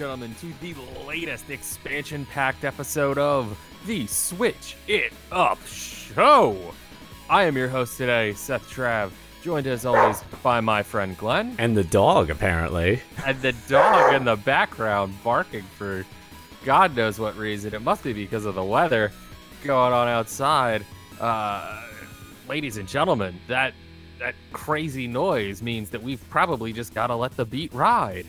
Welcome, ladies and gentlemen, to the latest expansion packed episode of the Switch It Up Show. I am your host today, Seth Trav, joined as always by my friend Glenn. And the dog, apparently. And the dog in the background barking for God knows what reason. It must be because of the weather going on outside. Uh, ladies and gentlemen, that that crazy noise means that we've probably just got to let the beat ride.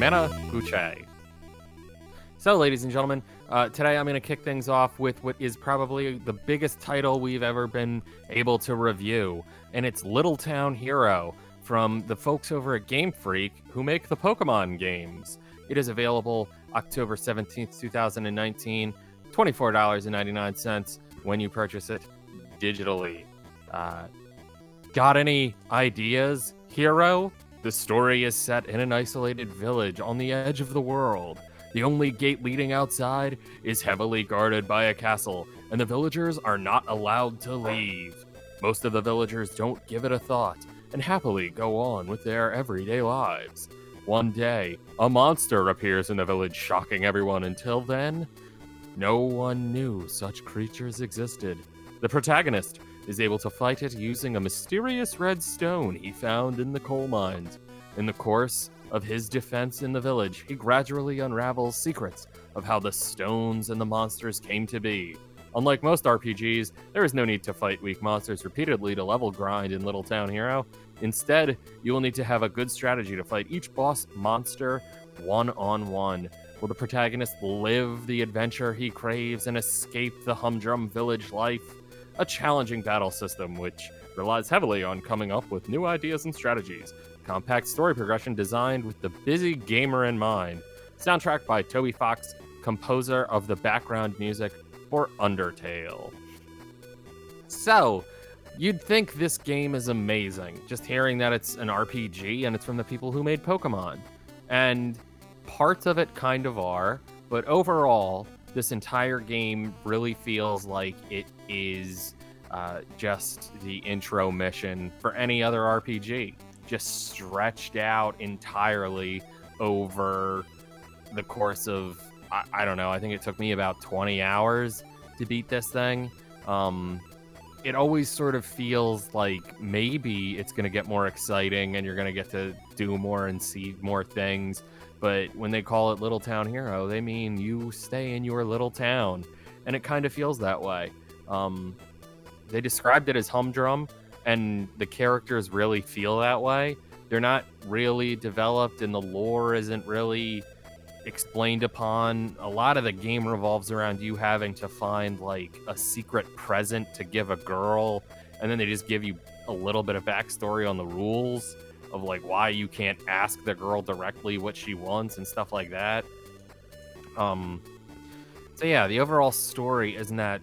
Yanamana Uche. So, ladies and gentlemen, uh, today I'm going to kick things off with what is probably the biggest title we've ever been able to review, and it's Little Town Hero from the folks over at Game Freak who make the Pokemon games. It is available October 17th, 2019, $24.99 when you purchase it digitally. Uh, got any ideas, hero? The story is set in an isolated village on the edge of the world. The only gate leading outside is heavily guarded by a castle, and the villagers are not allowed to leave. Most of the villagers don't give it a thought and happily go on with their everyday lives. One day, a monster appears in the village, shocking everyone. Until then, no one knew such creatures existed. The protagonist is able to fight it using a mysterious red stone he found in the coal mines. In the course of his defense in the village, he gradually unravels secrets of how the stones and the monsters came to be. Unlike most RPGs, there is no need to fight weak monsters repeatedly to level grind in Little Town Hero. Instead, you will need to have a good strategy to fight each boss monster one on one. Will the protagonist live the adventure he craves and escape the humdrum village life? A challenging battle system which relies heavily on coming up with new ideas and strategies. Compact story progression designed with the busy gamer in mind. Soundtrack by Toby Fox, composer of the background music for Undertale. So, you'd think this game is amazing, just hearing that it's an RPG and it's from the people who made Pokemon. And parts of it kind of are, but overall, this entire game really feels like it is uh, just the intro mission for any other RPG, just stretched out entirely over the course of I, I don't know. I think it took me about 20 hours to beat this thing. Um, it always sort of feels like maybe it's going to get more exciting and you're going to get to do more and see more things. But when they call it Little Town Hero, they mean you stay in your little town. And it kind of feels that way. Um, they described it as humdrum, and the characters really feel that way. They're not really developed, and the lore isn't really explained upon. A lot of the game revolves around you having to find like a secret present to give a girl, and then they just give you a little bit of backstory on the rules of like why you can't ask the girl directly what she wants and stuff like that. Um, so yeah, the overall story isn't that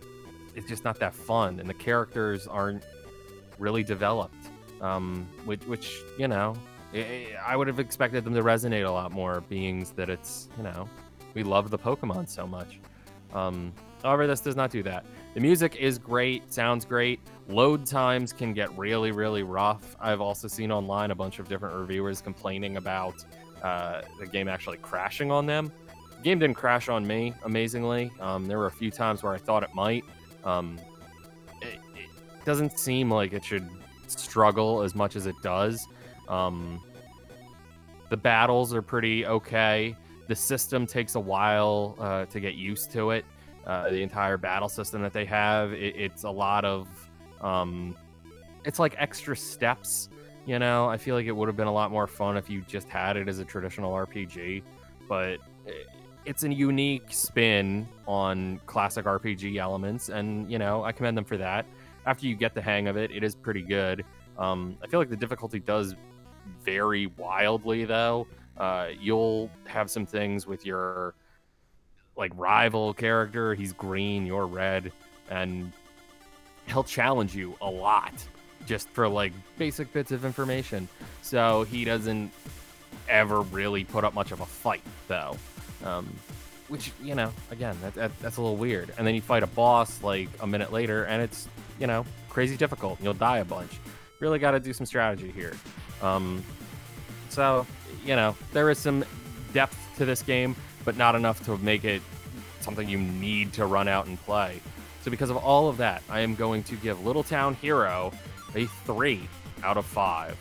it's just not that fun, and the characters aren't really developed. Um, which, which you know, I would have expected them to resonate a lot more, beings that it's you know, we love the Pokemon so much. Um, however, this does not do that. The music is great, sounds great. Load times can get really, really rough. I've also seen online a bunch of different reviewers complaining about uh, the game actually crashing on them. The game didn't crash on me, amazingly. Um, there were a few times where I thought it might. Um, it, it, doesn't seem like it should struggle as much as it does. Um, the battles are pretty okay. The system takes a while uh, to get used to it. Uh, the entire battle system that they have, it, it's a lot of, um, it's like extra steps. You know, I feel like it would have been a lot more fun if you just had it as a traditional RPG, but it's a unique spin on classic RPG elements, and you know, I commend them for that. After you get the hang of it, it is pretty good. Um, I feel like the difficulty does vary wildly, though. Uh, you'll have some things with your like rival character. He's green, you're red. and he'll challenge you a lot just for like basic bits of information. So he doesn't ever really put up much of a fight, though. Um, which, you know, again, that, that, that's a little weird. And then you fight a boss like a minute later, and it's, you know, crazy difficult. You'll die a bunch. Really got to do some strategy here. Um, so, you know, there is some depth to this game, but not enough to make it something you need to run out and play. So, because of all of that, I am going to give Little Town Hero a three out of five.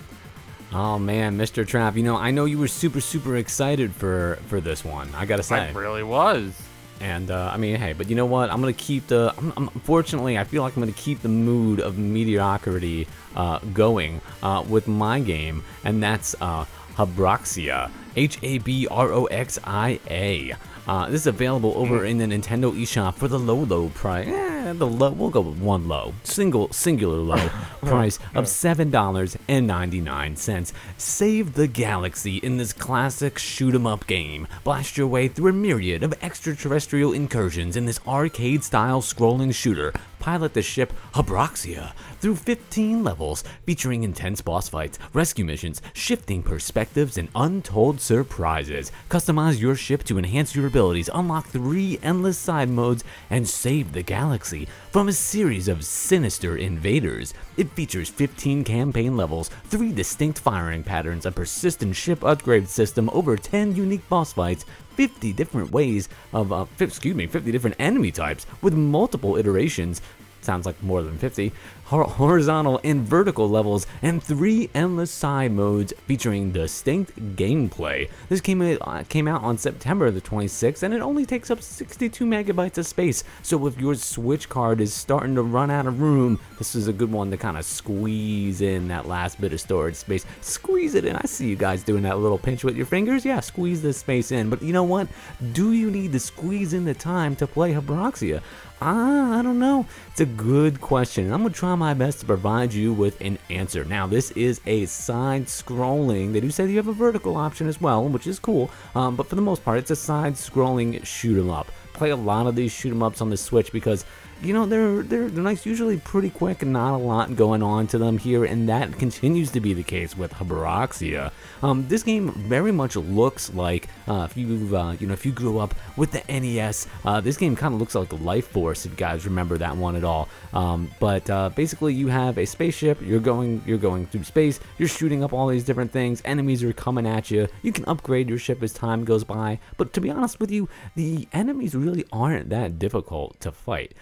Oh man, Mr. Trav, you know I know you were super super excited for for this one. I gotta say, I really was. And uh, I mean, hey, but you know what? I'm gonna keep the. I'm, I'm, unfortunately, I feel like I'm gonna keep the mood of mediocrity uh, going uh, with my game, and that's uh, Habroxia. H A B R O X I A. Uh, this is available over in the Nintendo eShop for the low, low price. Eh, the low, we'll go with one low, single, singular low price of seven dollars and ninety nine cents. Save the galaxy in this classic shoot 'em up game. Blast your way through a myriad of extraterrestrial incursions in this arcade-style scrolling shooter. Pilot the ship Habroxia through 15 levels featuring intense boss fights, rescue missions, shifting perspectives, and untold surprises. Customize your ship to enhance your abilities, unlock three endless side modes, and save the galaxy from a series of sinister invaders. It features 15 campaign levels, three distinct firing patterns, a persistent ship upgrade system, over 10 unique boss fights, 50 different ways of, uh, excuse me, 50 different enemy types with multiple iterations. Sounds like more than 50 horizontal and vertical levels, and three endless side modes featuring distinct gameplay. This came uh, came out on September the 26th, and it only takes up 62 megabytes of space. So if your Switch card is starting to run out of room, this is a good one to kind of squeeze in that last bit of storage space. Squeeze it in. I see you guys doing that little pinch with your fingers. Yeah, squeeze this space in. But you know what? Do you need to squeeze in the time to play Habroxia? Ah, I don't know. It's a good question. I'm gonna try my best to provide you with an answer. Now, this is a side scrolling. They do say that you have a vertical option as well, which is cool. Um, but for the most part, it's a side scrolling shoot 'em up. Play a lot of these shoot 'em ups on the Switch because you know they're they're they're nice, usually pretty quick, not a lot going on to them here, and that continues to be the case with Habroxia. Um, this game very much looks like uh, if you uh, you know if you grew up with the NES, uh, this game kind of looks like Life Force. If you guys remember that one at all, um, but uh, basically you have a spaceship. You're going you're going through space. You're shooting up all these different things. Enemies are coming at you. You can upgrade your ship as time goes by. But to be honest with you, the enemies really aren't that difficult to fight.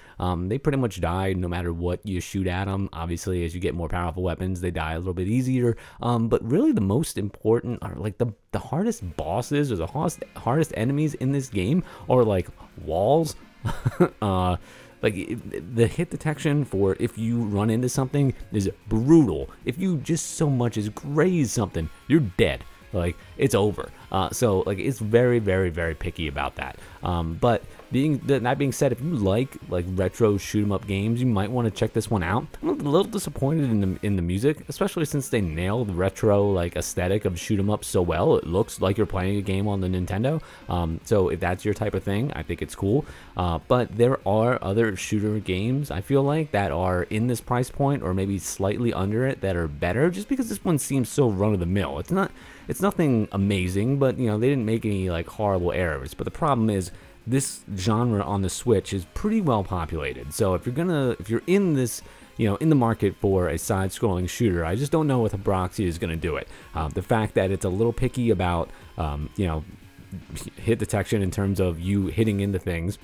They pretty much die no matter what you shoot at them. Obviously, as you get more powerful weapons, they die a little bit easier. Um, but really, the most important are like the the hardest bosses or the hardest hardest enemies in this game are like walls. uh, like the hit detection for if you run into something is brutal. If you just so much as graze something, you're dead. Like it's over. Uh, so like it's very very very picky about that. Um, but being that being said, if you like like retro shoot 'em up games, you might want to check this one out. I'm a little disappointed in the in the music, especially since they nailed the retro like aesthetic of shoot 'em up so well. It looks like you're playing a game on the Nintendo. Um, so if that's your type of thing, I think it's cool. Uh, but there are other shooter games I feel like that are in this price point or maybe slightly under it that are better. Just because this one seems so run of the mill. It's not. It's nothing amazing, but you know they didn't make any like horrible errors. But the problem is this genre on the Switch is pretty well populated. So if you're gonna, if you're in this, you know, in the market for a side-scrolling shooter, I just don't know what Habroxia is gonna do it. Uh, the fact that it's a little picky about, um, you know, hit detection in terms of you hitting into things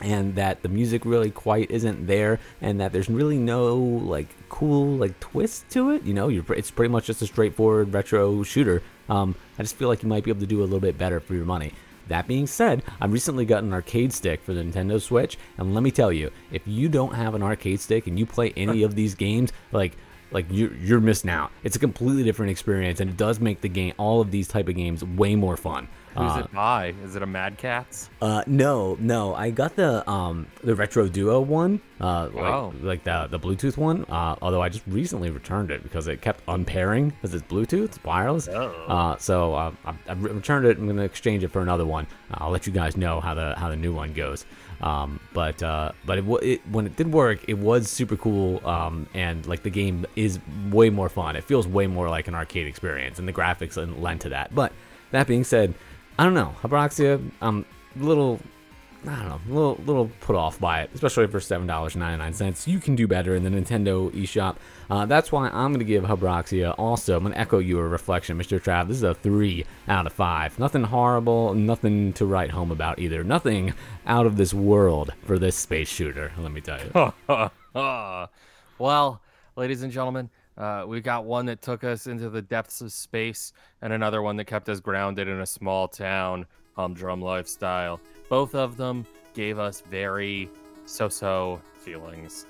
and that the music really quite isn't there and that there's really no like cool like twist to it you know you're it's pretty much just a straightforward retro shooter um, i just feel like you might be able to do a little bit better for your money. That being said, I've recently got an arcade stick for the Nintendo Switch, and let me tell you, if you don't have an arcade stick and you play any of these games, like like you're you're missing out. It's a completely different experience, and it does make the game all of these type of games way more fun. Who's Uh, it by? Is it a Mad Catz? Uh, no, no. I got the um the retro duo one, uh, like, Wow. like the the Bluetooth one. Uh, although I just recently returned it because it kept unpairing because it's Bluetooth, it's wireless. Oh. Uh, so uh, I, I returned it. I'm gonna exchange it for another one. I'll let you guys know how the how the new one goes. Um, but uh, but it, it when it did work, it was super cool. Um, and like the game is way more fun. It feels way more like an arcade experience, and the graphics lend to that. But that being said, I don't know. Habroxia, I'm a little, I don't know, a little, little put off by it, especially for $7.99. You can do better in the Nintendo eShop. Uh, that's why I'm going to give Habroxia also, I'm going to echo your reflection, Mr. Trav. This is a 3 out of 5. Nothing horrible, nothing to write home about either. Nothing out of this world for this space shooter, let me tell you. well, ladies and gentlemen, uh, we got one that took us into the depths of space, and another one that kept us grounded in a small town, humdrum lifestyle. Both of them gave us very so-so feelings.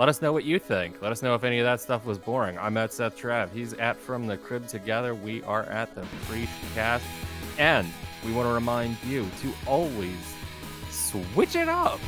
Let us know what you think. Let us know if any of that stuff was boring. I'm at Seth Trav. He's at From the Crib Together. We are at the Preach Cast, and we want to remind you to always switch it up.